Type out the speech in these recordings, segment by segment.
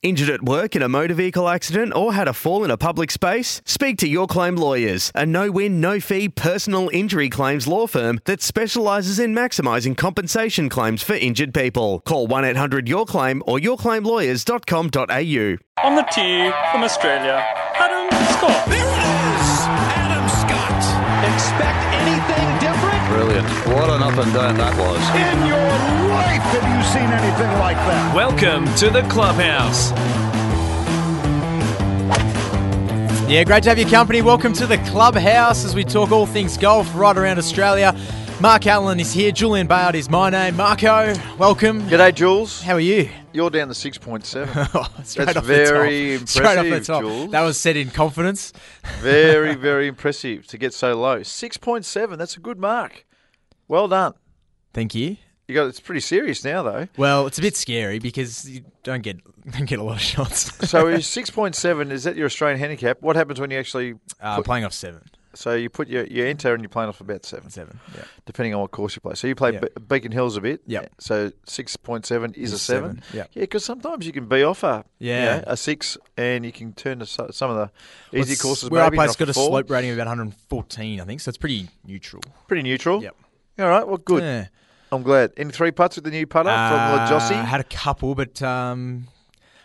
Injured at work in a motor vehicle accident or had a fall in a public space? Speak to Your Claim Lawyers, a no win, no fee personal injury claims law firm that specialises in maximising compensation claims for injured people. Call 1 800 Your Claim or yourclaimlawyers.com.au. On the tee from Australia, Adam Scott. There it is! Adam Scott. Expect anything different? Brilliant. What an up and down that was. In your life have you seen anything like that? Welcome to the clubhouse. Yeah, great to have your company. Welcome to the clubhouse as we talk all things golf right around Australia. Mark Allen is here. Julian Bayard is my name. Marco, welcome. G'day, Jules. How are you? You're down to 6.7. Oh, That's off very the top. Straight off the top. Jules. That was said in confidence. very, very impressive to get so low. 6.7. That's a good mark. Well done. Thank you. You got it's pretty serious now though. Well, it's a bit scary because you don't get don't get a lot of shots. So is 6.7 is that your Australian handicap? What happens when you actually uh, put- playing off seven. so you put your you enter and you're playing off about 7 Seven. Yeah. depending on what course you play. So you play Yeah. Be- Beacon Hills a bit. Yeah. So 6.7 is, Is a a 7. seven, yep. Yeah, because sometimes you can be off a you Yeah. know, a 6 and you can turn to some of the easy What's- courses Where I maybe play, not it's got a four. slope rating of about 114, I think, so it's pretty neutral. Pretty neutral. Yep. All right. Well, good. Yeah. I'm glad. Any three putts with the new putter from Uh, I had a couple, but um,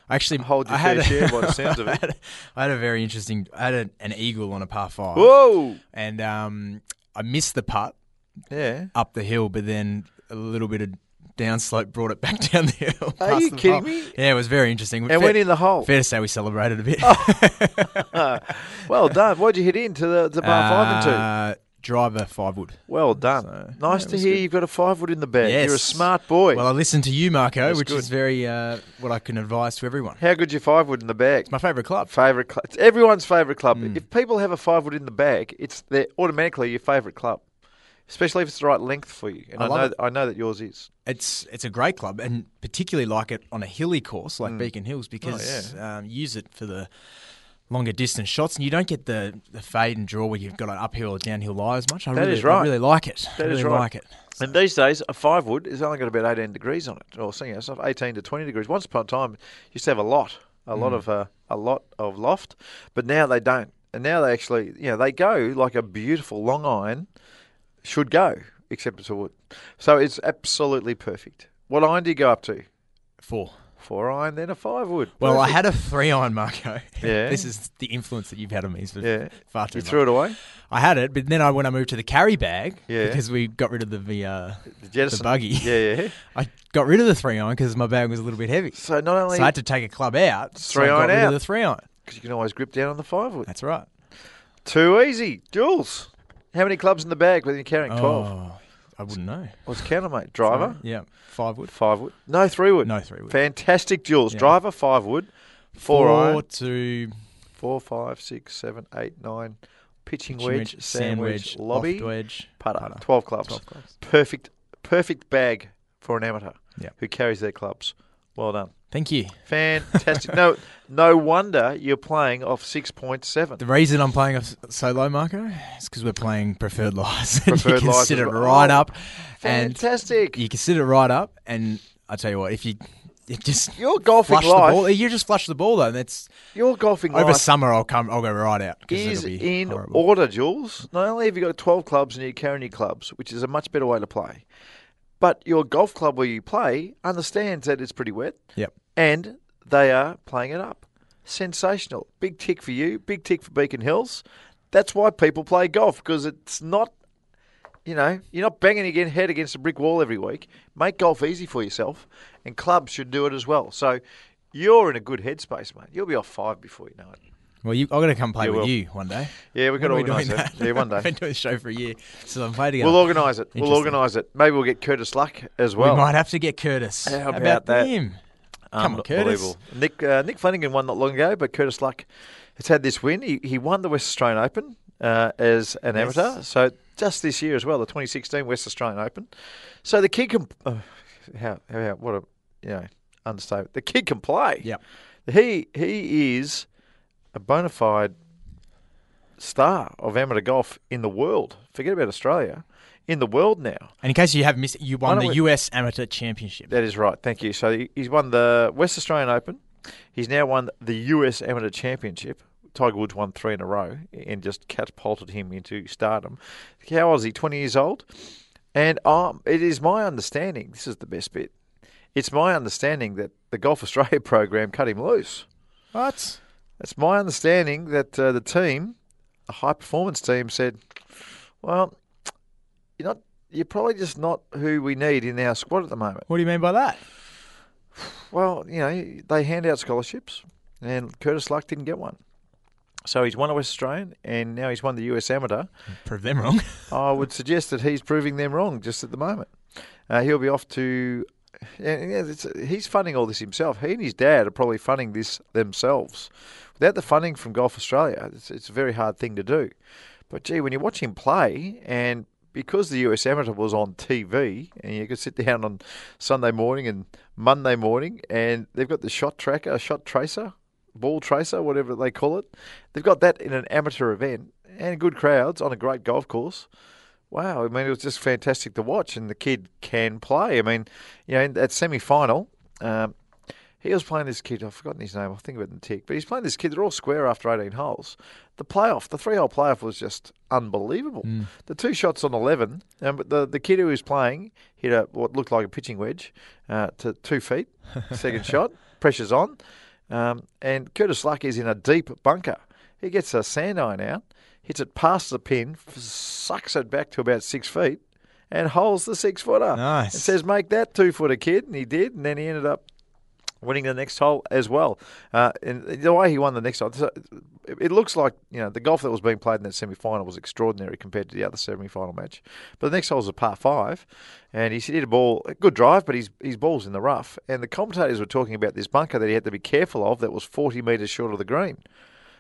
I actually Hold your I had fair a- share by the sounds of I it. had a- I had a very interesting. I had a, an eagle on a par five. Whoa! And um, I missed the putt Yeah. up the hill, but then a little bit of downslope brought it back down the hill. Are you kidding pub. me? Yeah, it was very interesting. And fair, went in the hole. Fair to say, we celebrated a bit. well done. Why'd you hit into the, the par five and two? Driver five wood. Well done. so, nice yeah, to hear good. you've got a five wood in the bag. You're a smart boy. Well, I listened to you, Marco, which good. is very uh, what I can advise to everyone. How good's your five wood in the bag? It's my favourite club. Favourite club. It's everyone's favourite club. Mm. If people have a five wood in the bag, it's they're automatically your favourite club, especially if it's the right length for you. And I I, know it. I know that yours is. It's it's a great club, and particularly like it on a hilly course Mm. like Beacon Hills Oh, because um, use it for the longer distance shots, and you don't get the, the fade and draw where you've got an uphill or downhill lie as much. I That really, is right. I really like it. That I is really right. like it. And these days, a five wood has only got about 18 degrees on it, or you know, stuff 18 to 20 degrees. Once upon a time, you used to have a lot, a Mm. lot of uh, a lot of loft, but now they don't. And now they actually, you know, they go like a beautiful long iron should go, except it's a wood. So it's absolutely perfect. What iron do you go up to? Four. Four iron, then a five wood. Well, I had a three iron, Marco. Yeah. this is the influence that you've had on me for Yeah. far too You much. threw it away. I had it, but then I when I moved to the carry bag Yeah. because we got rid of the the, uh, The the buggy. Yeah, yeah. I got rid of the three iron because my bag was a little bit heavy. So not only So I had to take a club out. so Three I got iron rid out. of the three iron. because you can always grip down on the five wood. That's right. Too easy, Jules. How many clubs in the bag when you're carrying twelve? Oh, I wouldn't know. What's counter, mate? Driver, Yeah, five wood. five wood. No, three wood. No three wood. Fantastic, Jules. Yeah. Driver, five wood. Four, Four iron. to Four, five, six, seven, eight, nine. Pitching, pitching wedge, sand wedge, sandwich, sandwich, lobby, loft wedge, putter. putter. Twelve clubs. 12 clubs. Perfect, perfect bag for an amateur who carries their clubs. Well done. Thank you. Fantastic. no, no wonder you're playing off six point seven. The reason I'm playing off so low, Marco, is because we're playing preferred lies. Preferred you can lies sit it right Oh, up, Fantastic. you can sit it right up. And I tell you what, if you, you just You're golfing flush the life. ball, you just flush the ball though. That's Your golfing over life summer. I'll come. I'll go right out because is be in horrible. order, Jules. Not only have you got 12 clubs and you're carrying your clubs, which is a much better way to play, but your golf club where you play understands that it's pretty wet Yep. and they are playing it up. Sensational. Big tick for you, big tick for Beacon Hills. That's why people play golf because it's not, you know, you're not banging your head against a brick wall every week. Make golf easy for yourself, and clubs should do it as well. So you're in a good headspace, mate. You'll be off five before you know it. Well, you, I'm going to come play You with will. you one day. Yeah, we've got to When are we organise doing that. Yeah, one I've been doing the show for a year, so I'm playing together. We'll organise it. We'll organise it. Maybe we'll get Curtis Luck as well. we might have to get Curtis. How about that? him? Come on, Curtis. Nick uh, Nick Flanagan won not long ago, but Curtis Luck has had this win. He, he won the West Australian Open uh, as an Yes. amateur, so just this year as well, the 2016 West Australian Open. So the kid can, uh, how, how what a you know understatement. The kid can play. Yep. He he is a bona fide star of amateur golf in the world. Forget about Australia. In the world now. And in case you have missed, it, you won the we- US Amateur Championship. That is right. Thank you. So he's won the West Australian Open. He's now won the US Amateur Championship. Tiger Woods won three in a row and just catapulted him into stardom. How old is he? 20 years old? And um, it is my understanding, this is the best bit, it's my understanding that the Golf Australia program cut him loose. What? It's my understanding that uh, the team, a high performance team, said, well, you're, not, you're probably just not who we need in our squad at the moment. What do you mean by that? Well, you know, they hand out scholarships, and Curtis Luck didn't get one. So he's won a West Australian, and now he's won the US Amateur. Prove them wrong. I would suggest that he's proving them wrong just at the moment. Uh, he'll be off to. Yeah, he's funding all this himself. He and his dad are probably funding this themselves. Without the funding from Golf Australia, it's, it's a very hard thing to do. But gee, when you watch him play, and because the US Amateur was on TV, and you could sit down on Sunday morning and Monday morning, and they've got the shot tracker, shot tracer, ball tracer, whatever they call it. They've got that in an amateur event, and good crowds on a great golf course. Wow, I mean, it was just fantastic to watch, and the kid can play. I mean, you know, in that semi final, um, he was playing this kid, I've forgotten his name, I'll think of it in tick, but he's playing this kid, they're all square after 18 holes. The playoff, the three hole playoff was just unbelievable. The two shots on 11, um, but the, the kid who was playing hit a what looked like a pitching wedge uh, to two feet, second shot, pressure's on, um, and Curtis Luck is in a deep bunker. He gets a sand iron out, hits it past the pin, f- sucks it back to about six feet, and holds the six footer. Nice. And says, make that two footer, kid. And he did. And then he ended up winning the next hole as well. Uh, and the way he won the next hole, it looks like you know the golf that was being played in that semi final was extraordinary compared to the other semi final match. But the next hole was a par five, and he hit a ball, a good drive, but his his ball's in the rough. And the commentators were talking about this bunker that he had to be careful of that was forty metres short of the green.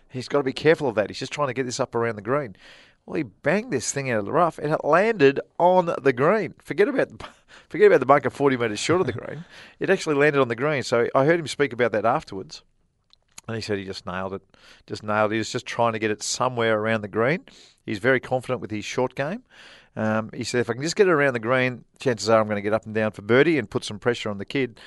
He's got to be careful of that. He's just trying to get this up around the green. Well, he banged this thing out of the rough, and it landed on the green. Forget about the, forget about the bunker forty metres short of the green. It actually landed on the green. So I heard him speak about that afterwards, and he said he just nailed it. Just nailed it. He was just trying to get it somewhere around the green. He's very confident with his short game. Um, he said, if I can just get it around the green, chances are I'm going to get up and down for birdie and put some pressure on the kid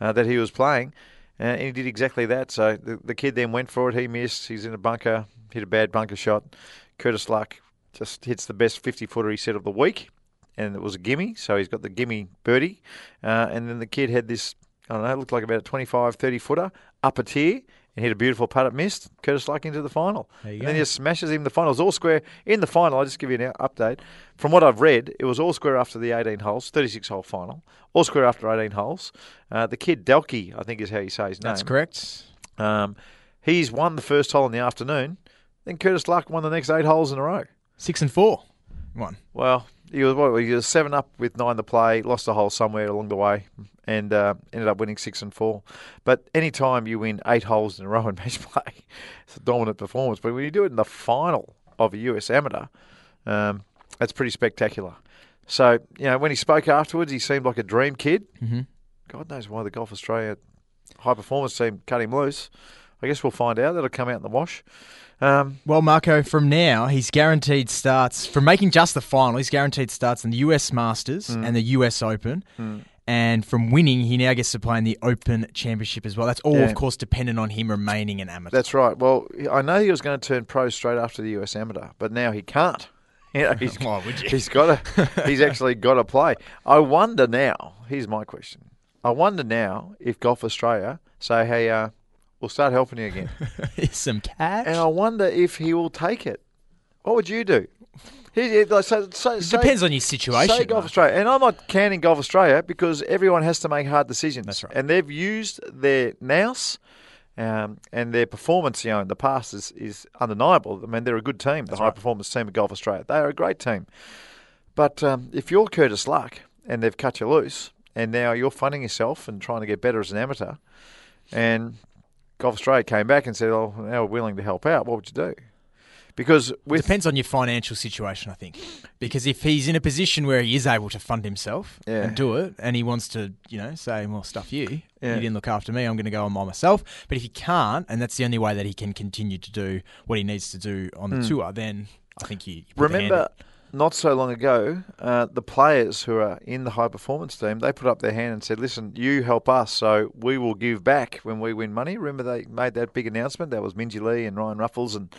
uh, that he was playing. Uh, and he did exactly that. So the, the kid then went for it. He missed. He's in a bunker, hit a bad bunker shot. Curtis Luck just hits the best 50 footer he said of the week. And it was a gimme. So he's got the gimme birdie. Uh, and then the kid had this, I don't know, it looked like about a 25, 30 footer up a tier and hit a beautiful putt. It missed. Curtis Luck into the final. And go. then he just smashes him in the final. It was all square in the final. I'll just give you an update. From what I've read, it was all square after the 18 holes, 36 hole final. All square after 18 holes. Uh, the kid Dalke, I think is how you say his name. That's correct. Um, he's won the first hole in the afternoon. Then Curtis Luck won the next eight holes in a row. Six and four. One. Well, he was what, he was seven up with nine to play, lost a hole somewhere along the way, and uh, ended up winning six and four. But any time you win eight holes in a row in match play, it's a dominant performance. But when you do it in the final of a US Amateur, um, that's pretty spectacular. So you know when he spoke afterwards, he seemed like a dream kid. Mm-hmm. God knows why the Golf Australia high performance team cut him loose. I guess we'll find out. That'll come out in the wash. Um, Well, Marco, from now, he's guaranteed starts from making just the final. He's guaranteed starts in the US Masters Hmm. and the US Open. And from winning, he now gets to play in the Open Championship as well. That's all, Yeah. of course, dependent on him remaining an amateur. That's right. Well, I know he was going to turn pro straight after the US Amateur, but now he can't. You know, he's, Why would you? he's got to. He's actually got to play. I wonder now. Here's my question. I wonder now if Golf Australia say, "Hey, uh, we'll start helping you again," Here's some cash. and I wonder if he will take it. What would you do? He, like, so, so, say- Depends on your situation. Say Golf. Australia, and I'm not canning Golf Australia because everyone has to make hard decisions. That's right. And they've used their nous um, and their performance, you know, in the past is, is undeniable. I mean, they're a good team, the high performance team of Golf Australia. They are a great team. But um, if you're Curtis Luck and they've cut you loose, and now you're funding yourself and trying to get better as an amateur. And Golf Australia came back and said, "Oh, now we're willing to help out. What would you do?" Because with Depends on your financial situation, I think. Because if he's in a position where he is able to fund himself Yeah. and do it, and he wants to, you know, say, well, stuff you, Yeah. you didn't look after me, I'm going to go on by myself. But if he can't, and that's the only way that he can continue to do what he needs to do on the hmm. tour, then I think you, you put the hand remember not so long ago, uh, the players who are in the high performance team, they put up their hand and said, "Listen, you help us, so we will give back when we win money." Remember they made that big announcement. That was Minjee Lee and Ryan Ruffles and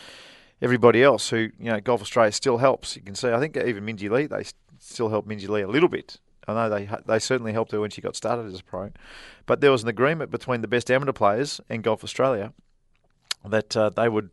everybody else who you know Golf Australia still helps. You can see, I think even Minjee Lee, they still help Minjee Lee a little bit. I know they they certainly helped her when she got started as a pro, but there was an agreement between the best amateur players and Golf Australia that uh, they would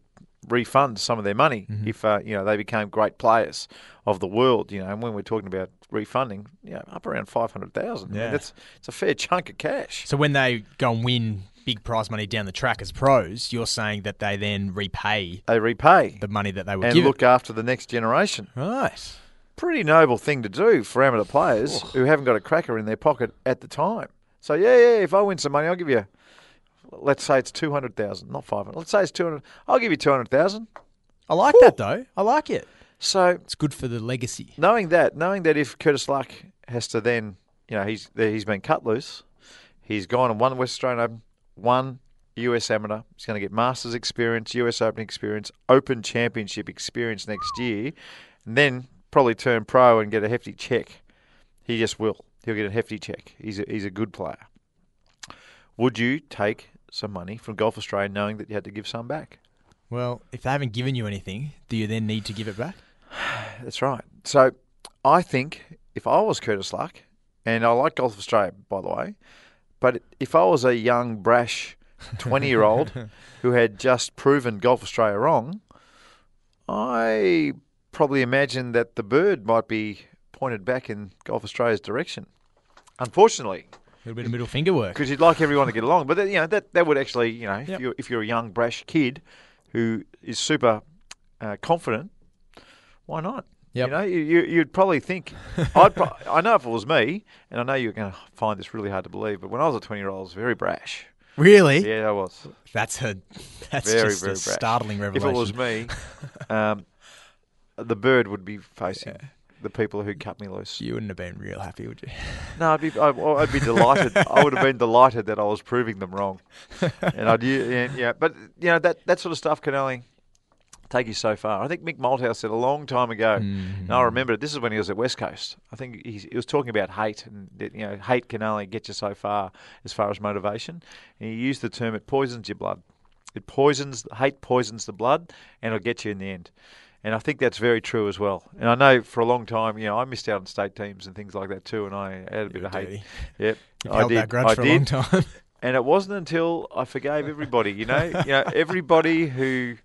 refund some of their money if uh, you know they became great players of the world. You know, and when we're talking about refunding, you know, up around five hundred thousand. Yeah. that's it's a fair chunk of cash. So when they go and win big prize money down the track as pros, you're saying that they then repay They repay the money that they were and given. look after the next generation. right. Pretty noble thing to do for amateur players who haven't got a cracker in their pocket at the time. So yeah, yeah, if I win some money, I'll give you. Let's say it's two hundred thousand, not five hundred. Let's say it's two hundred. I'll give you two hundred thousand. I like that though. I like it. So It's good for the legacy. knowing that, knowing that if Curtis Luck has to then, you know, he's he's been cut loose, he's gone and won the West Australian Open, won US Amateur, he's going to get Masters experience, US Open experience, Open Championship experience next year, and then probably turn pro and get a hefty check. He just will. He'll get a hefty check. He's a, he's a good player. Would you take some money from Golf Australia knowing that you had to give some back? Well, if they haven't given you anything, do you then need to give it back? That's right. So I think if I was Curtis Luck, and I like Golf Australia, by the way, but if I was a young, brash 20 year old who had just proven Golf Australia wrong, I probably imagine that the bird might be pointed back in Golf Australia's direction. Unfortunately, A little bit of middle finger work. because you'd like everyone to get along. But that, you know that that would actually, you know, if Yep. you're if you're a young brash kid who is super uh, confident, why not? Yep. You know, you, you'd probably think. I'd pro- I know if it was me, and I know you're going to find this really hard to believe, but when I was a 20 year old, I was very brash. Really? Yeah, I was That's a that's very just very a brash. startling revelation. If it was me, um, the bird would be facing the people who cut me loose. you wouldn't have been real happy, would you? No, I'd be, I, I'd be delighted. I would have been delighted that I was proving them wrong. And I'd, yeah, yeah, but you know that that sort of stuff can only take you so far. I think Mick Malthouse said a long time ago, and I mm-hmm. remember it. This is when he was at West Coast. I think he, he was talking about hate, and that, you know, hate can only get you so far as far as motivation. And he used the term "it poisons your blood." It poisons hate poisons the blood, and it'll get you in the end. And I think that's very true as well. And I know for a long time, you know, I missed out on state teams and things like that too, and I had a bit You're of hate. dirty. Yep, You've I held did. that grudge I for did. a long time. And it wasn't until I forgave everybody, you know, you know, everybody who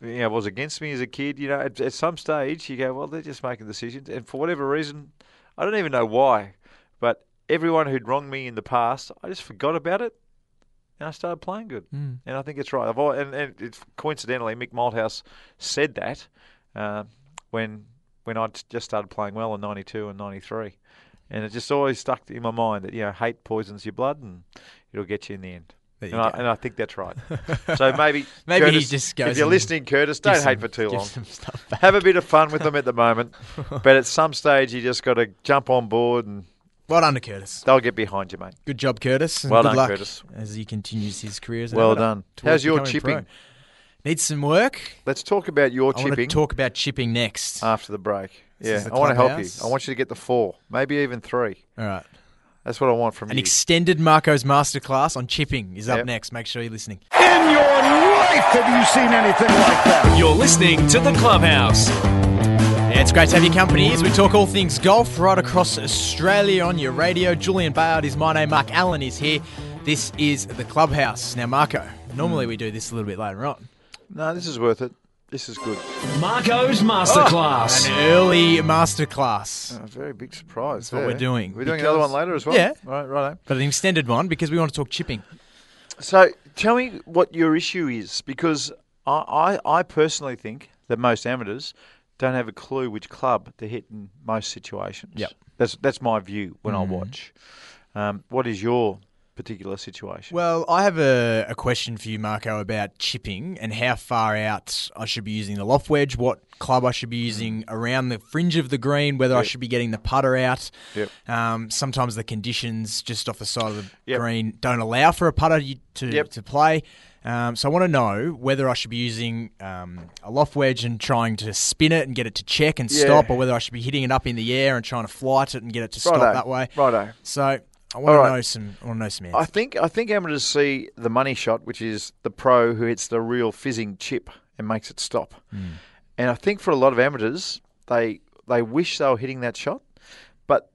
you know was against me as a kid. You know, at, at some stage you go, well, they're just making decisions, and for whatever reason, I don't even know why, but everyone who'd wronged me in the past, I just forgot about it, and I started playing good. Mm. And I think it's right. I've al and, and it's coincidentally, Mick Malthouse said that uh, when when I just started playing well in '92 and '93, and it just always stuck in my mind that you know hate poisons your blood and it'll get you in the end. And I, and I think that's right. so maybe Maybe he just goes if you're listening, Curtis, don't hate for too long. some. Have a bit of fun with them at the moment, but at some stage you just got to jump on board and Well done to Curtis. they'll get behind you, mate. Good job, Curtis. and Well good done, luck Curtis. As he continues his career as an Well done. towards How's your chipping? pro. Needs some work. Let's talk about your I want chipping to talk about chipping next. after the break. This yeah, the I want to help you. I want you to get the four, maybe even three. All right. That's what I want from An you. An extended Marco's masterclass on chipping is up Yep. next. Make sure you're listening. In your life, have you seen anything like that? You're listening to The Clubhouse. Yeah, it's great to have your company as we talk all things golf right across Australia on your radio. Julian Bayard is my name. Mark Allen is here. This is the clubhouse. Now, Marco, normally we do this a little bit later on. no, this is worth it. This is good. Marco's Masterclass. An early masterclass, A very big surprise. That's what we're doing, We're doing another because- one later as well. Yeah. Right, right. Eh? but an extended one because we want to talk chipping. So tell me what your issue is, because I, I, I personally think that most amateurs don't have a clue which club to hit in most situations. Yep. That's that's my view when I watch. Um, what is your particular situation? Well, I have a, a question for you, Marco, about chipping and how far out I should be using the loft wedge, what club I should be using around the fringe of the green, whether I should be getting the putter out. Yep. Um, sometimes the conditions just off the side of the Yep. green don't allow for a putter to, Yep. to play. Um, so I want to know whether I should be using um, a loft wedge and trying to spin it and get it to check and Yeah. stop, or whether I should be hitting it up in the air and trying to flight it and get it to stop Righto. that way. Righto. So I want All to know some. I want to know some answers. I think I think amateurs see the money shot, which is the pro who hits the real fizzing chip and makes it stop. And I think for a lot of amateurs, they they wish they were hitting that shot, but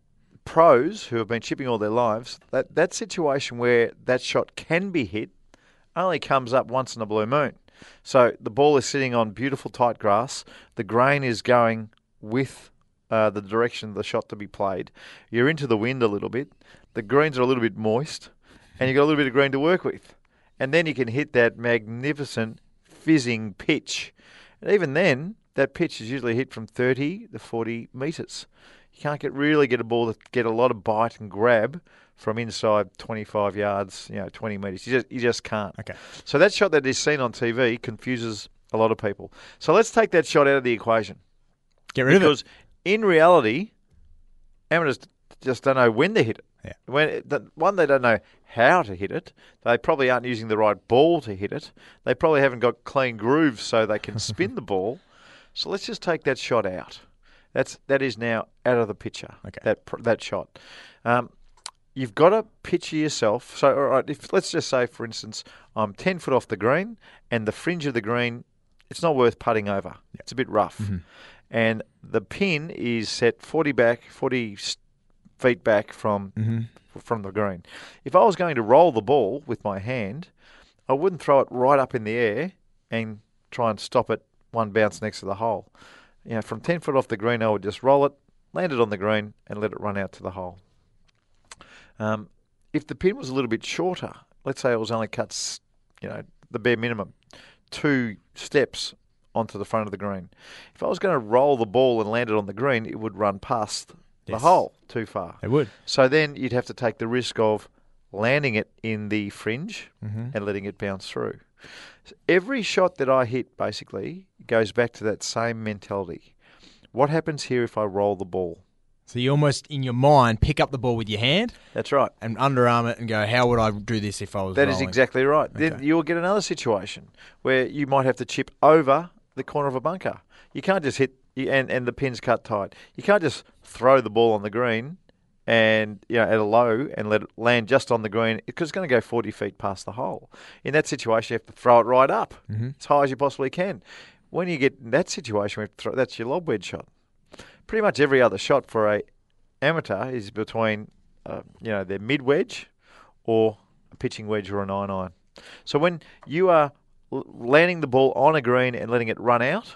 pros who have been chipping all their lives, that that situation where that shot can be hit only comes up once in a blue moon. So the ball is sitting on beautiful tight grass. The grain is going with uh, the direction of the shot to be played. You're into the wind a little bit. The greens are a little bit moist, and you've got a little bit of green to work with. And then you can hit that magnificent fizzing pitch. And even then, that pitch is usually hit from 30 to 40 metres. You can't get really get a ball that get a lot of bite and grab from inside 25 yards, you know, 20 metres. You just, you just can't. Okay. So that shot that is seen on TV confuses a lot of people. So let's take that shot out of the equation Get rid of it. because in reality, amateurs just don't know when to hit it. Yeah. When the, one, they don't know how to hit it. They probably aren't using the right ball to hit it. They probably haven't got clean grooves so they can spin the ball. So let's just take that shot out. That's that is now out of the picture. Okay. That that shot. Um, you've got to picture yourself. So, all right, if let's just say, for instance, I'm ten foot off the green, and the fringe of the green, it's not worth putting over. It's a bit rough, mm-hmm. and the pin is set forty back, forty feet back from mm-hmm. from the green. If I was going to roll the ball with my hand, I wouldn't throw it right up in the air and try and stop it one bounce next to the hole. You know, from ten foot off the green, I would just roll it, land it on the green, and let it run out to the hole. Um, if the pin was a little bit shorter, let's say it was only cut, you know, the bare minimum, two steps onto the front of the green. If I was going to roll the ball and land it on the green, it would run past the Yes. hole too far. It would. So then you'd have to take the risk of landing it in the fringe Mm-hmm. and letting it bounce through. Every shot that I hit basically goes back to that same mentality. What happens here if I roll the ball? So you almost in your mind pick up the ball with your hand That's right. and underarm it and go, how would I do this if I was That is rolling? exactly right. Then you'll get another situation where you might have to chip over the corner of a bunker. You can't just hit and and the pin's cut tight. You can't just throw the ball on the green and you know at a low and let it land just on the green because it's going to go 40 feet past the hole. In that situation, you have to throw it right up mm-hmm. as high as you possibly can. When you get in that situation, we have to throw, that's your lob wedge shot. Pretty much every other shot for a amateur is between uh, you know their mid wedge or a pitching wedge or a nine iron. So when you are landing the ball on a green and letting it run out,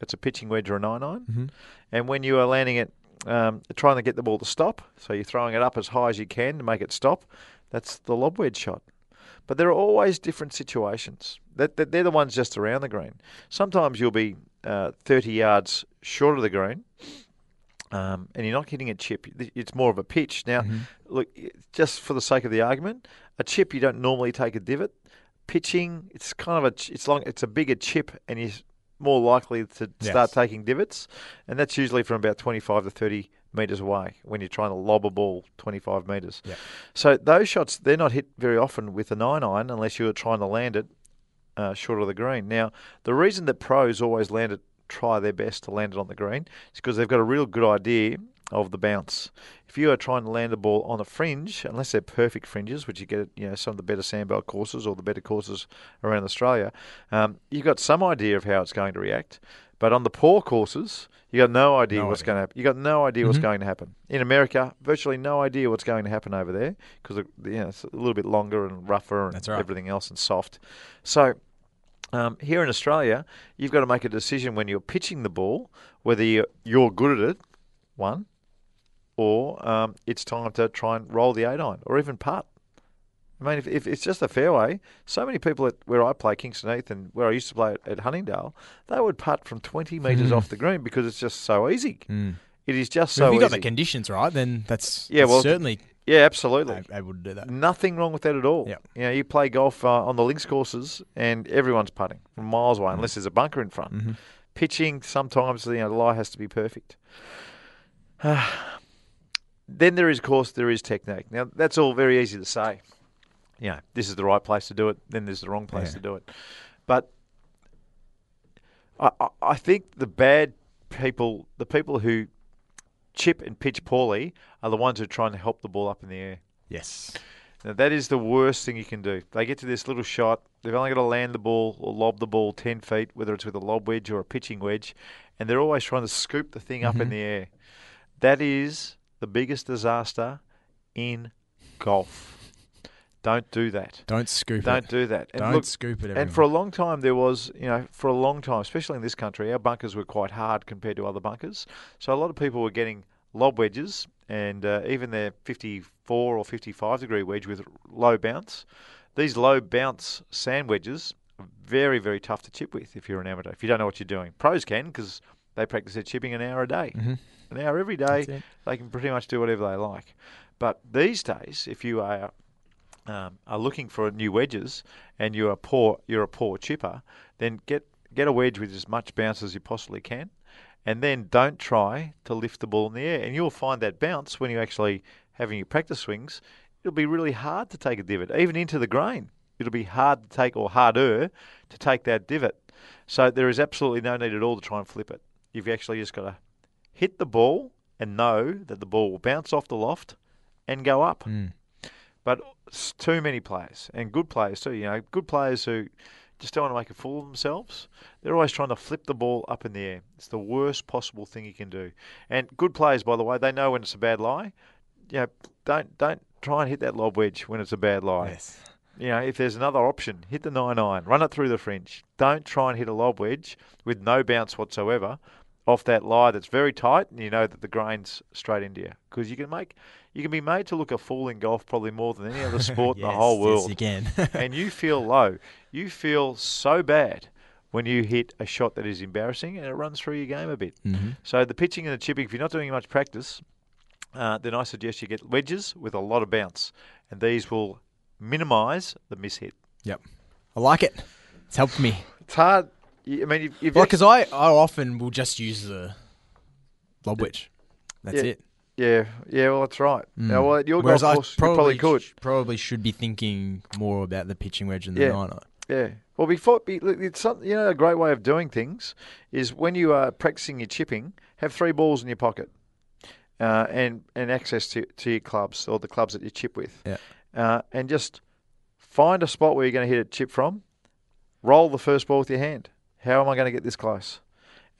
it's a pitching wedge or a nine iron. And when you are landing it, um, trying to get the ball to stop, so you're throwing it up as high as you can to make it stop, that's the lob wedge shot. But there are always different situations. That, that they're the ones just around the green. Sometimes you'll be uh, 30 yards short of the green, um, and you're not hitting a chip. It's more of a pitch. Now, look, just for the sake of the argument, a chip you don't normally take a divot. Pitching, it's kind of a, it's long, it's a bigger chip, and you're more likely to Yes. start taking divots, and that's usually from about 25 to 30 meters away when you're trying to lob a ball 25 meters. Yeah. So those shots, they're not hit very often with a nine iron unless you're trying to land it uh, short of the green. Now, the reason that pros always land it, try their best to land it on the green, is because they've got a real good idea of the bounce. If you are trying to land a ball on a fringe, unless they're perfect fringes, which you get at you know some of the better sandbelt courses or the better courses around Australia, um, you've got some idea of how it's going to react. But on the poor courses, you got no idea No what's idea. going to happen. You got no idea what's going to happen. In America, virtually no idea what's going to happen over there because you know, it's a little bit longer and rougher and right. everything else and soft. So um, here in Australia, you've got to make a decision when you're pitching the ball whether you're, good at it, one, or um, it's time to try and roll the eight iron or even putt. I mean, if, if it's just a fairway, so many people at where I play Kingston Heath and where I used to play at, at Huntingdale, they would putt from 20 metres off the green because it's just so easy. It is just So so if you've got easy. the conditions right, then that's, Yeah, that's well, certainly Yeah, absolutely. able to do that. Nothing wrong with that at all. Yeah. You know, you play golf uh, on the links courses, and everyone's putting from miles away, unless there's a bunker in front. Mm-hmm. Pitching, sometimes you know, the lie has to be perfect. then there is, of course, there is technique. Now that's all very easy to say. You know, this is the right place to do it. Then there's the wrong place Yeah. to do it. But I, I, I think the bad people, the people who chip and pitch poorly, are the ones who are trying to help the ball up in the air. Yes. Now, that is the worst thing you can do. They get to this little shot, they've only got to land the ball or lob the ball 10 feet, whether it's with a lob wedge or a pitching wedge, and they're always trying to scoop the thing up in mm-hmm. the air. That is the biggest disaster in golf. Don't do that. Don't scoop Don't it. do that. And Don't look, scoop it. and for a long time, there was, you know, for a long time, especially in this country, our bunkers were quite hard compared to other bunkers. So a lot of people were getting lob wedges and uh, even their 54 or 55 degree wedge with low bounce. These low bounce sand wedges are very, very tough to chip with if you're an amateur, if you don't know what you're doing. Pros can because they practice their chipping an hour a day. An hour every day, they can pretty much do whatever they like. But these days, if you are um, are looking for new wedges and you're a poor you're a poor chipper, then get get a wedge with as much bounce as you possibly can, and then don't try to lift the ball in the air. And you'll find that bounce when you're actually having your practice swings. It'll be really hard to take a divot, even into the grain. It'll be hard to take or harder to take that divot. So there is absolutely no need at all to try and flip it. You've actually just got to hit the ball and know that the ball will bounce off the loft and go up. But s- too many players and good players too. You know, good players who just don't want to make a fool of themselves. They're always trying to flip the ball up in the air. It's the worst possible thing you can do. And good players, by the way, they know when it's a bad lie. You know, don't don't try and hit that lob wedge when it's a bad lie. Yes. You know, if there's another option, hit the nine iron, run it through the fringe. Don't try and hit a lob wedge with no bounce whatsoever off that lie that's very tight, and you know that the grain's straight into you. Because you can make, you can be made to look a fool in golf probably more than any other sport in the Yes, whole yes, world. you can. and you feel low. You feel so bad when you hit a shot that is embarrassing, and it runs through your game a bit. Mm-hmm. So the pitching and the chipping, if you're not doing much practice, uh, then I suggest you get wedges with a lot of bounce, and these will minimise the mishit. Yep. I like it. It's helped me. It's hard. I mean, if, if Well, because I, I often will just use the lob wedge. That's Yeah. it. Yeah, yeah, well, that's right. Now, well, at your Mm. Whereas golf I course, you probably could. sh- probably should be thinking more about the pitching wedge and the Yeah. niner. Yeah. Well, before be, it's some, you know a great way of doing things is when you are practicing your chipping, have three balls in your pocket, uh, and and access to to your clubs or the clubs that you chip with, Yeah. uh, and just find a spot where you're going to hit a chip from. Roll the first ball with your hand. How am I going to get this close?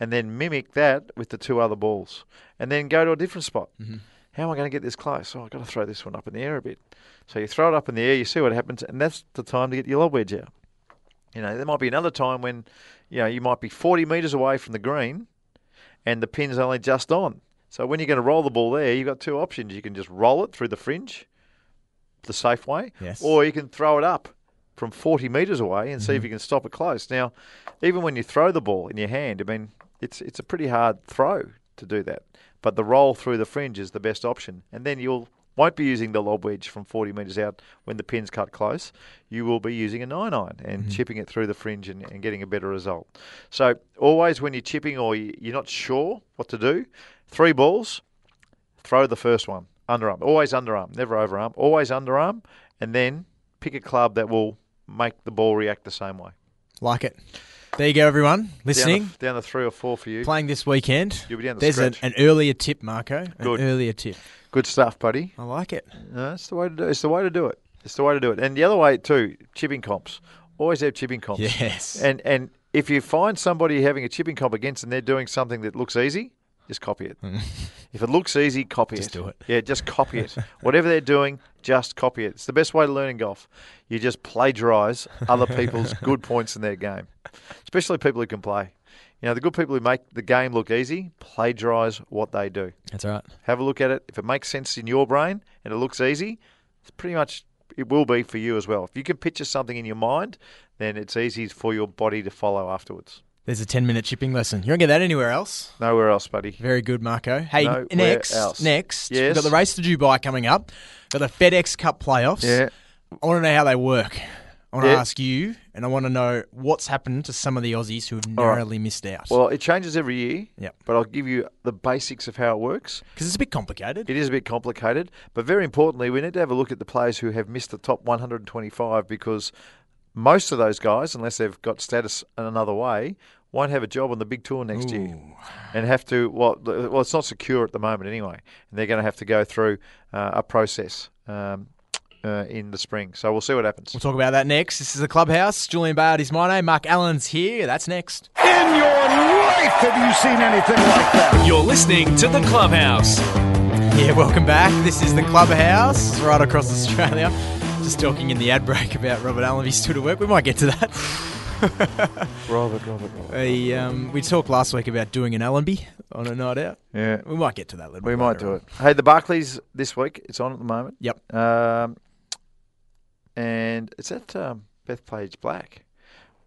And then mimic that with the two other balls, and then go to a different spot. Mm-hmm. How am I going to get this close? Oh, I've got to throw this one up in the air a bit. So you throw it up in the air, you see what happens, and that's the time to get your lob wedge out. You know, there might be another time when, you know, you might be 40 metres away from the green and the pin's only just on. So when you're going to roll the ball there, you've got two options. You can just roll it through the fringe, the safe way, Yes. or you can throw it up from 40 metres away and see if mm-hmm. you can stop it close. Now, even when you throw the ball in your hand, I mean, it's it's a pretty hard throw to do that. But the roll through the fringe is the best option, and then you'll won't be using the lob wedge from 40 metres out when the pin's cut close. You will be using a nine iron and mm-hmm. chipping it through the fringe and, and getting a better result. So always when you're chipping or you're not sure what to do, three balls, throw the first one underarm. Always underarm, never overarm. Always underarm, and then pick a club that will make the ball react the same way. Like it. There you go, everyone. Down Listening. the, down the three or four for you. Playing this weekend. You'll be down the There's an, stretch. an earlier tip, Marco. An Good. earlier tip. Good stuff, buddy. I like it. No, that's the way to do. It's the way to do it. It's the way to do it. And the other way too, chipping comps. Always have chipping comps. Yes. And and if you find somebody having a chipping comp against and they're doing something that looks easy, just copy it. Mm. if it looks easy, copy Just it. Just do it. Yeah, just copy it. Whatever they're doing, just copy it. It's the best way to learn in golf. You just plagiarize other people's good points in their game, especially people who can play. You know, the good people who make the game look easy, plagiarize what they do. That's all right. Have a look at it. If it makes sense in your brain and it looks easy, it's pretty much it will be for you as well. If you can picture something in your mind, then it's easy for your body to follow afterwards. There's a 10 minute chipping lesson. You won't get that anywhere else. Nowhere else, buddy. Very good, Marco. Hey, Nowhere next, else. next, we've got the race to Dubai coming up. Got the FedEx Cup playoffs. Yeah. I want to know how they work. I want to Yeah. ask you, and I want to know what's happened to some of the Aussies who have right. narrowly missed out. Well, it changes every year. Yep. But I'll give you the basics of how it works. Because it's a bit complicated. It is a bit complicated, but very importantly, we need to have a look at the players who have missed the top 125 because most of those guys, unless they've got status in another way, won't have a job on the big tour next year and have to. Well, well, it's not secure at the moment anyway, and they're going to have to go through uh, a process. Um, uh, in the spring, so we'll see what happens. We'll talk about that next. This is the clubhouse. Julian Bayard is my name. Mark Allen's here. That's next. In your life, have you seen anything like that? You're listening to the clubhouse. Yeah, welcome back. This is the clubhouse right across Australia. Just talking in the ad break about Robert Allenby still to work. We might get to that. Robert, Robert, Robert. We, um, we talked last week about doing an Allenby on a night out. Yeah, We might get to that a little bit. we might do on. it. Hey, the Barclays this week. It's on at the moment. Yep. Um, and it's at um, Bethpage Black.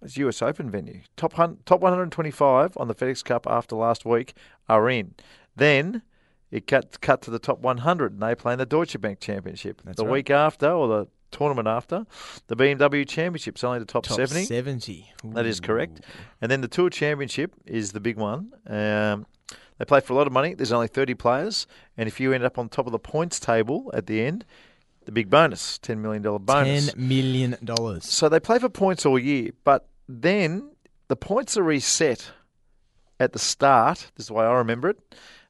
It's US Open venue. Top hun- top 125 on the FedEx Cup after last week are in. Then it cut cut to the top 100, and they play in the Deutsche Bank Championship. That's the right. week after, or the tournament after, the BMW Championship Championship's only the top, Top 70. 70. That is correct. And then the Tour Championship is the big one. Um, they play for a lot of money. There's only 30 players. And if you end up on top of the points table at the end, the big bonus, $10 million bonus. 10 million. dollars. So they play for points all year. But then the points are reset at the start. This is the way I remember it.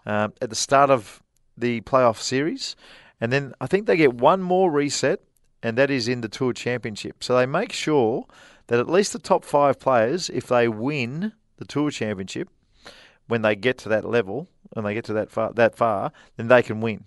Um, at the start of the playoff series. And then I think they get one more reset, and that is in the Tour Championship. So they make sure that at least the top five players, if they win the Tour Championship, when they get to that level and they get to that far, that far, then they can win.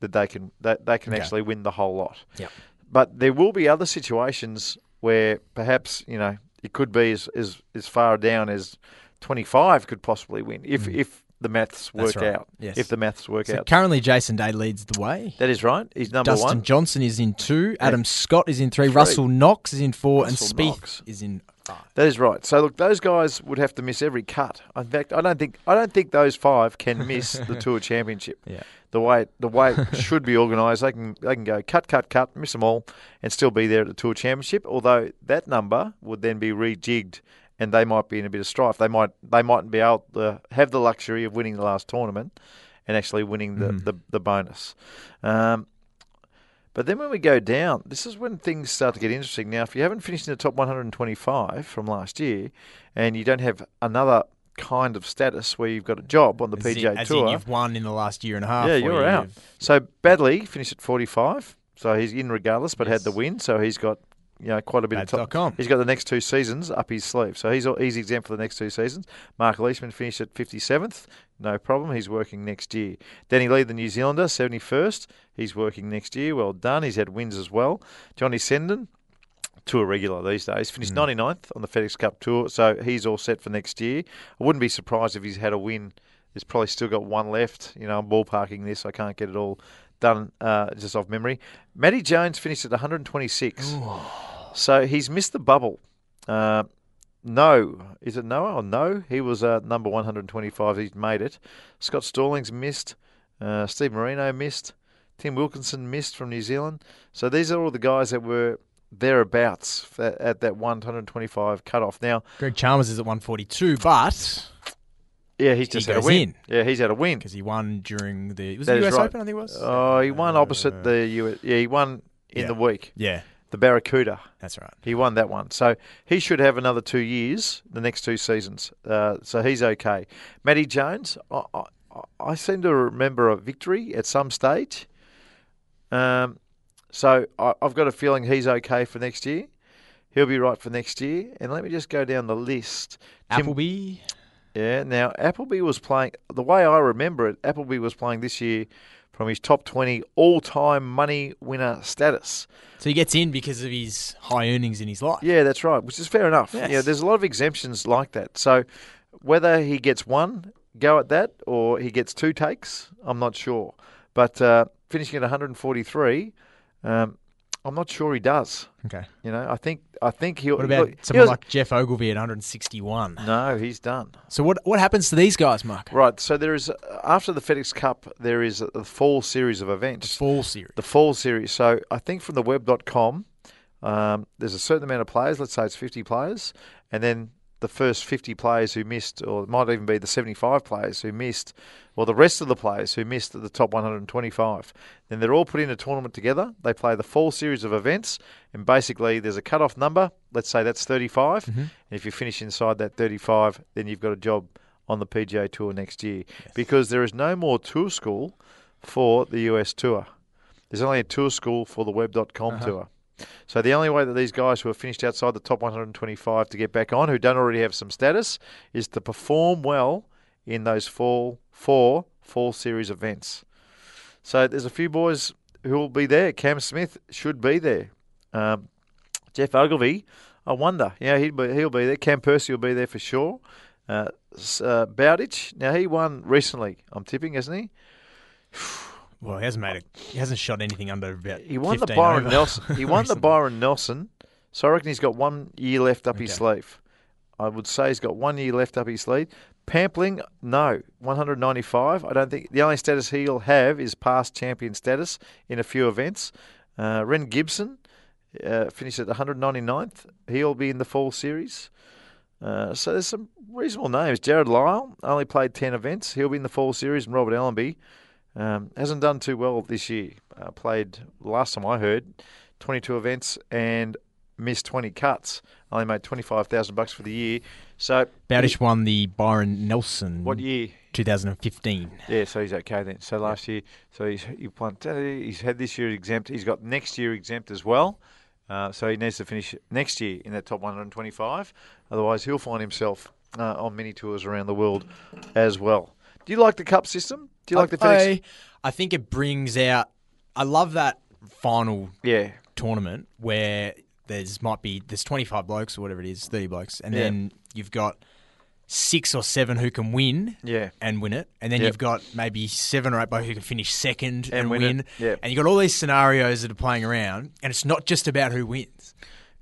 That they can that they can Okay. actually win the whole lot. Yep. But there will be other situations where perhaps you know it could be as as, as far down as twenty five could possibly win if mm. if the maths. Work right. out. Yes. If the maths work So out. currently, Jason Day leads the way. That is right. He's number Dustin one. Johnson is in two. Adam Scott is in three. Three. Russell Knox is in four. and Russell Spieth Knox. is in five. That is right. So look, those guys would have to miss every cut. In fact, I don't think I don't think those five can miss the Tour Championship. Yeah. The way the way it should be organised, they can they can go cut, cut, cut, miss them all, and still be there at the Tour Championship. Although that number would then be rejigged, and they might be in a bit of strife. They might they mightn't be able to have the luxury of winning the last tournament, and actually winning the the, the bonus. Um, but then when we go down, this is when things start to get interesting. Now, if you haven't finished in the top 125 from last year, and you don't have another kind of status where you've got a job on the As in- PGA as Tour, in you've won in the last year and a half. yeah, you're out. So Baddeley finished at 45, so he's in regardless, but Yes. had the win, so he's got you know quite a bit of top. Bads.com. He's got the next two seasons up his sleeve, so he's he's exempt for the next two seasons. Mark Leishman finished at 57th, no problem. He's working next year. Danny Lee, the New Zealander, 71st. He's working next year. Well done. He's had wins as well. Johnny Senden. Tour regular these days. Finished hmm. 99th on the FedEx Cup Tour, so he's all set for next year. I wouldn't be surprised if he's had a win. He's probably still got one left. You know, I'm ballparking this. I can't get it all done uh, just off memory. Matty Jones finished at 126. So he's missed the bubble. Uh, no, is it Noah or no? He was uh, number 125. He's made it. Scott Stallings missed. Uh, Steve Marino missed. Tim Wilkinson missed from New Zealand. So these are all the guys that were thereabouts at, at that 125 cutoff. Now, Greg Chalmers is at 142, but yeah, he's just had a win. in. Yeah, he's had a win. because he won during the was That it is US right. Open? I think it was. Oh, he won opposite the U. Yeah, he won in Yeah. the week. yeah, The Barracuda. that's right. He won that one. So he should have another two years, the next two seasons. Uh, so he's okay. Matty Jones, I, I, I seem to remember a victory at some stage. Um, so I, I've got a feeling he's okay for next year. He'll be right for next year. And let me just go down the list. Tim- Appleby. Yeah, now Appleby was playing, the way I remember it, Appleby was playing this year from his top 20 all time money winner status. So he gets in because of his high earnings in his life. Yeah, that's right, which is fair enough. Yes. Yeah, there's a lot of exemptions like that. So whether he gets one go at that or he gets two takes, I'm not sure. But uh, finishing at 143, um, I'm not sure he does. Okay. You know, I think I think he'll. What about someone like Geoff Ogilvy at 161? No, he's done. So what what happens to these guys, Mark? Right. So there is after the FedEx Cup, there is a fall series of events. Fall series. the fall series. So I think from the web.com, um, there's a certain amount of players, let's say it's 50 players, and then the first 50 players who missed, or it might even be the 75 players who missed, or the rest of the players who missed at the top 125. Then they're all put in a tournament together. They play the full series of events, and basically there's a cut-off number. Let's say that's 35. Mm-hmm. And if you finish inside that 35, then you've got a job on the PGA Tour next year. Because there is no more tour school for the US Tour. There's only a tour school for the web.com uh-huh. tour. So the only way that these guys who have finished outside the top 125 to get back on, who don't already have some status, is to perform well in those fall four fall series events. So there's a few boys who will be there. Cam Smith should be there. Um, Geoff Ogilvy, I wonder. Yeah, he'll be, he'll be there. Cam Percy will be there for sure. Uh, uh, Bowditch, now he won recently. I'm tipping, isn't he? Well, he hasn't made a he hasn't shot anything under about. He won the 15 Byron over Nelson. He won the. Byron Nelson. So I reckon he's got one year left up his sleeve. I would say he's got one year left up his sleeve. Pampling, no, 195. I don't think the only status he'll have is past champion status in a few events. Uh, Rhein Gibson uh, finished at 199th. He'll be in the fall series. Uh, so there's some reasonable names. Jarrod Lyle only played 10 events. He'll be in the fall series. And Robert Allenby um, hasn't done too well this year. Uh, played, last time I heard, 22 events and missed 20 cuts. Only made 25,000 bucks for the year. So Bowditch won the Byron Nelson. what year? 2015. Yeah, so he's okay then. So last year, so he's he won, he's had this year exempt. He's got next year exempt as well. Uh, so he needs to finish next year in that top 125. Otherwise, he'll find himself uh, on many tours around the world as well. Do you like the cup system? Do you like the? I, I think it brings out. I love that final Yeah, tournament where there's might be there's 25 blokes or whatever it is, 30 blokes, and Yeah. then you've got six or seven who can win Yeah. and win it, and then Yep. you've got maybe seven or eight blokes who can finish second and, win, it. Yep. and you've got all these scenarios that are playing around, and it's not just about who wins.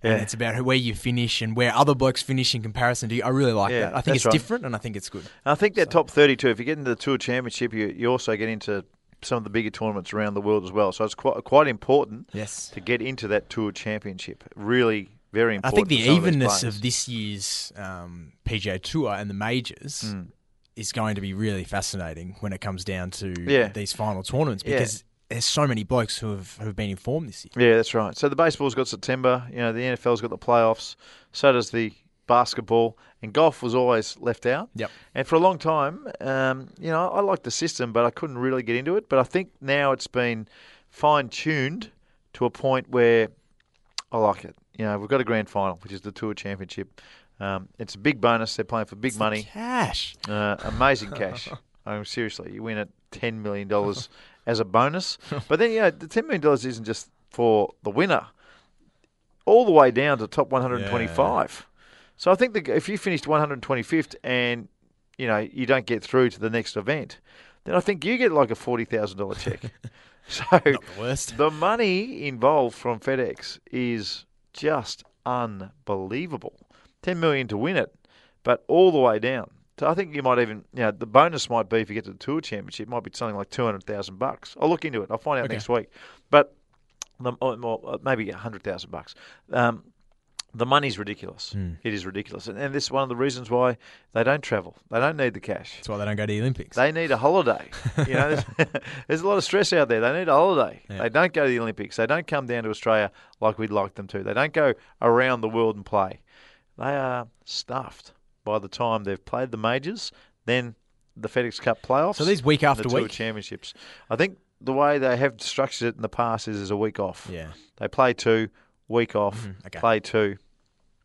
Yeah. And it's about where you finish and where other blokes finish in comparison to you. I really like Yeah, that. I think it's right. different and I think it's good. I think that top 32, if you get into the Tour Championship, you, you also get into some of the bigger tournaments around the world as well. So it's quite quite important Yes. to get into that Tour Championship. Really, very important. I think the some of evenness of this year's um, PGA Tour and the majors is going to be really fascinating when it comes down to Yeah. these final tournaments because there's so many blokes who have, who have been informed this year. Yeah, that's right. So the baseball's got September. You know, the NFL's got the playoffs. So does the basketball. And golf was always left out. Yep. And for a long time, um, you know, I liked the system, but I couldn't really get into it. But I think now it's been fine tuned to a point where I like it. You know, we've got a grand final, which is the Tour Championship. Um, it's a big bonus. They're playing for big money. Cash. Uh, amazing cash. I mean, seriously, you win at ten million dollars as a bonus. But then, you know, the ten million dollars isn't just for the winner. All the way down to top one hundred and twenty-five. So I think that if you finished one hundred twenty-fifth and you know you don't get through to the next event, then I think you get like a forty thousand dollar check. so The worst. the money involved from FedEx is just unbelievable. Ten million to win it, but all the way down. So I think you might even, you know, the bonus might be if you get to the Tour Championship, it might be something like two hundred thousand bucks. I'll look into it. I'll find out Okay. next week. But the, or, or maybe a hundred thousand bucks. Um, the money's ridiculous. Hmm. It is ridiculous, and, and this is one of the reasons why they don't travel. They don't need the cash. That's why they don't go to the Olympics. They need a holiday. You know, there's, there's a lot of stress out there. They need a holiday. Yeah. They don't go to the Olympics. They don't come down to Australia like we'd like them to. They don't go around the world and play. They are stuffed by the time they've played the majors, then the FedEx Cup playoffs. So these week after the week? championships. I think the way they have structured it in the past is as a week off. yeah. They play two, week off, Mhm, okay. play two.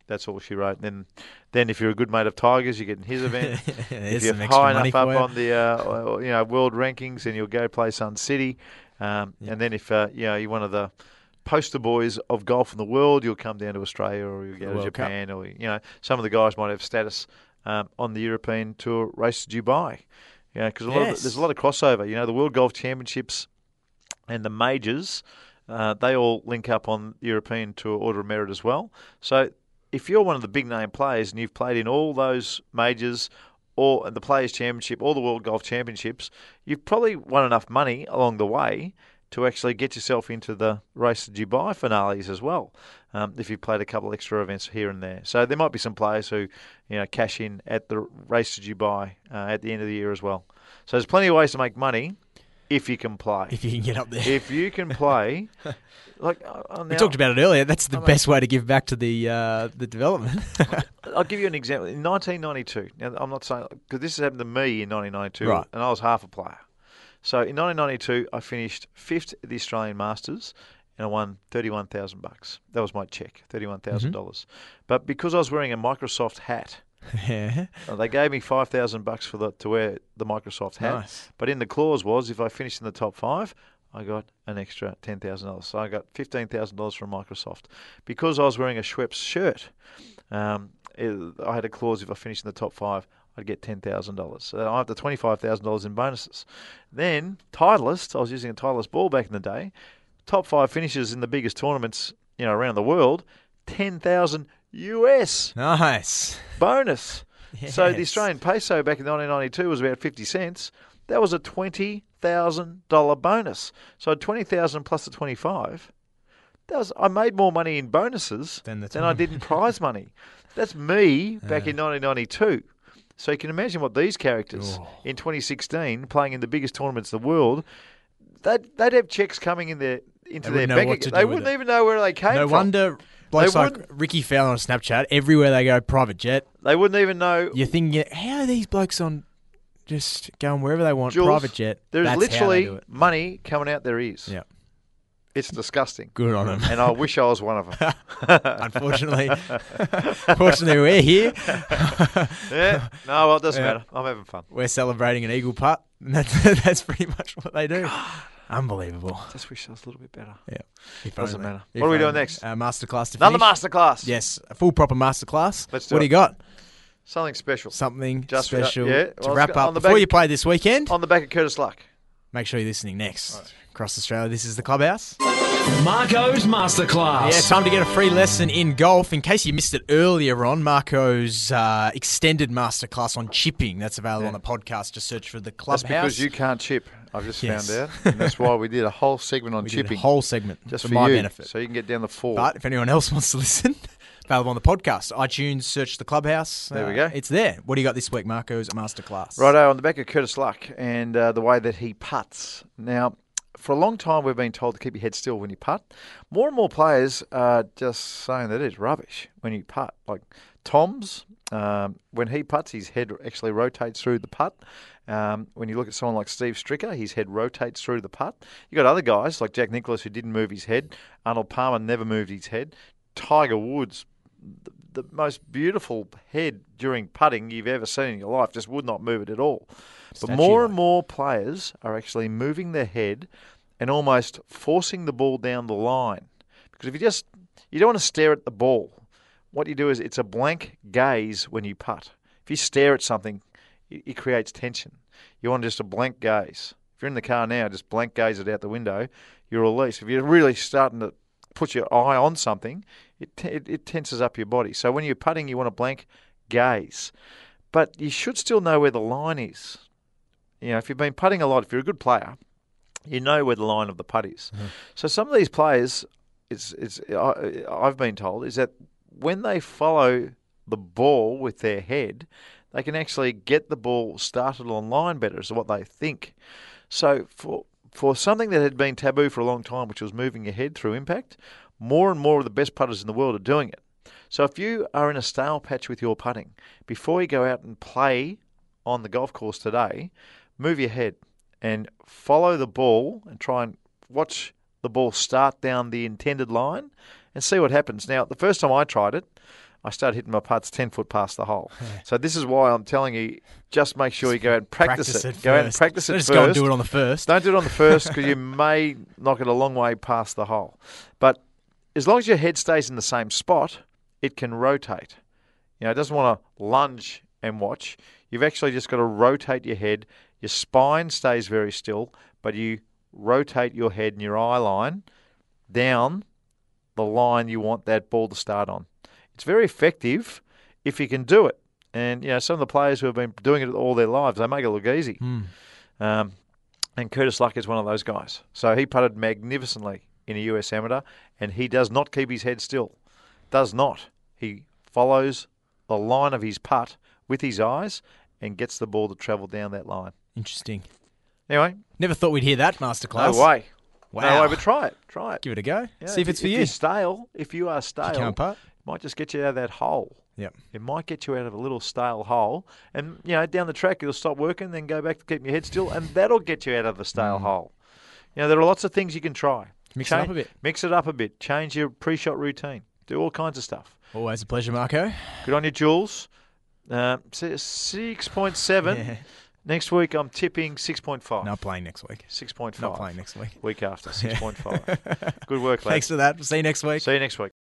That's all she wrote. Then, then if you're a good mate of Tigers, you get in his event if you're high enough up you. on the uh, you know world rankings, and you'll go play Sun City. Um, And then if uh, you know you're one of the poster boys of golf in the world, you'll come down to Australia or you'll go to World Cup. Japan, or you know some of the guys might have status um, on the European Tour race to Dubai. You know, because Yes. there's a lot of crossover. You know, the World Golf Championships and the majors. Uh, they all link up on European Tour Order of Merit as well. So if you're one of the big name players and you've played in all those majors or the Players Championship or the World Golf Championships, you've probably won enough money along the way to actually get yourself into the Race to Dubai finales as well. Um, if you've played a couple extra events here and there, so there might be some players who, you know, cash in at the Race to Dubai uh, at the end of the year as well. So there's plenty of ways to make money if you can play. If you can get up there. If you can play, like uh, uh, we talked about it earlier. That's the I mean- best way to give back to the uh, the development. I'll give you an example. In 1992, now I'm not saying because this has happened to me in 1992, Right. and I was half a player. So in 1992, I finished fifth at the Australian Masters, and I won 31,000 bucks. That was my check, 31,000 dollars. But because I was wearing a Microsoft hat, yeah. uh, they gave me 5,000 bucks for the to wear the Microsoft hat. Nice. But in the clause was if I finished in the top five, I got an extra ten thousand dollars. So I got fifteen thousand dollars from Microsoft because I was wearing a Schweppes shirt. Um, it- I had a clause if I finished in the top five, I'd get ten thousand dollars. So I have the twenty five thousand dollars in bonuses. Then Titleist, I was using a Titleist ball back in the day. Top five finishes in the biggest tournaments, you know, around the world, ten thousand US Nice. bonus. So the Australian peso back in 1992 was about 50 cents. That was a $20,000 bonus. So 20,000 plus the 25. That was I made more money in bonuses Than the than I did in prize money. That's me back in 1992. So you can imagine what these characters Oh. in 2016 playing in the biggest tournaments in the world, they'd, they'd have checks coming in their into They their bank account. They wouldn't it. even know where they came No from. No wonder blokes They like wouldn't- Rickie Fowler on Snapchat, everywhere they go, private jet. They wouldn't even know You're thinking, how are these blokes on just going wherever they want, Jules, private jet? There's That's literally money coming out their ears. Yeah. It's disgusting. Good on them. And I wish I was one of them. Unfortunately, unfortunately, we're here. yeah. No, well, it doesn't Yeah. matter. I'm having fun. We're celebrating an eagle putt. And that's, that's pretty much what they do. Unbelievable. Just wish I was a little bit better. Yeah. If Doesn't only. matter. If What are we doing next? Uh, masterclass to Another finish. masterclass. Yes, a full proper masterclass. Let's do what do you got? Something special. Something Just special yeah, to well, wrap up before back- you play this weekend. On the back of Curtis Luck. Make sure you're listening next. Across Australia, this is the Clubhouse. Marco's Masterclass. Yeah, time to get a free lesson in golf. In case you missed it earlier on, Marco's uh, extended masterclass on chipping. That's available on the podcast. Just search for the That's Clubhouse. because you can't chip. I've just Yes. found out. And that's why we did a whole segment on we did chipping. a whole segment just for, for, my you, benefit. So you can get down the four. But if anyone else wants to listen, available on the podcast. iTunes, search the Clubhouse. There we Uh, go. It's there. What do you got this week, Marco's masterclass? Righto, on the back of Curtis Luck and uh, the way that he puts. Now, for a long time, we've been told to keep your head still when you putt. More and more players are just saying that it's rubbish when you putt. Like Tom's, um, when he puts, his head actually rotates through the putt. Um, when you look at someone like Steve Stricker, his head rotates through the putt. You've got other guys like Jack Nicklaus who didn't move his head. Arnold Palmer never moved his head. Tiger Woods, the, most beautiful head during putting you've ever seen in your life, just would not move it at all. But more and more players are actually moving their head and almost forcing the ball down the line. Because if you just you don't want to stare at the ball. What you do is it's a blank gaze when you putt. If you stare at something, it, it creates tension. You want just a blank gaze. If you're in the car now, just blank gaze it out the window, you're released. If you're really starting to put your eye on something, it, it, it tenses up your body. So when you're putting, you want a blank gaze. But you should still know where the line is. You know, if you've been putting a lot, if you're a good player, you know where the line of the putt is. Mm-hmm. So some of these players, it's, it's, I, I've been told, is that when they follow the ball with their head, they can actually get the ball started on line better, is what they think. So for for something that had been taboo for a long time, which was moving your head through impact, more and more of the best putters in the world are doing it. So if you are in a stale patch with your putting, before you go out and play on the golf course today, move your head and follow the ball and try and watch the ball start down the intended line and see what happens. Now, the first time I tried it, I started hitting my putts 10 foot past the hole. So this is why I'm telling you, just make sure you go out and practice, it. Go out and practice Don't it just first. go and do it on the first. Don't do it on the first because you may knock it a long way past the hole. But as long as your head stays in the same spot, it can rotate. You know, it doesn't want to lunge and watch. You've actually just got to rotate your head. Your spine stays very still, but you rotate your head and your eye line down the line you want that ball to start on. It's very effective if you can do it. And you know, some of the players who have been doing it all their lives, they make it look easy. Um, and Curtis Luck is one of those guys. So he putted magnificently in a US amateur, and he does not keep his head still. Does not. He follows the line of his putt with his eyes and gets the ball to travel down that line. Interesting. Anyway, Never thought we'd hear that masterclass. no way. Wow. No way, but try it. Try it. Give it a go. Yeah, See if it's for if you. You're stale, if you are stale, can't putt. Might just get you out of that hole. Yep. It might get you out of a little stale hole, and you know down the track you'll stop working, then go back to keeping your head still, and that'll get you out of the stale hole. You know there are lots of things you can try. Mm. Mix it up a bit. Mix it up a bit. Change your pre-shot routine. Do all kinds of stuff. Always a pleasure, Marco. Good on you, Jules. Uh, six point seven. Yeah. Next week I'm tipping six point five. Not playing next week. Six point five. Not playing next week. Week after six point five. Good work, lads. Thanks for that. See you next week. See you next week.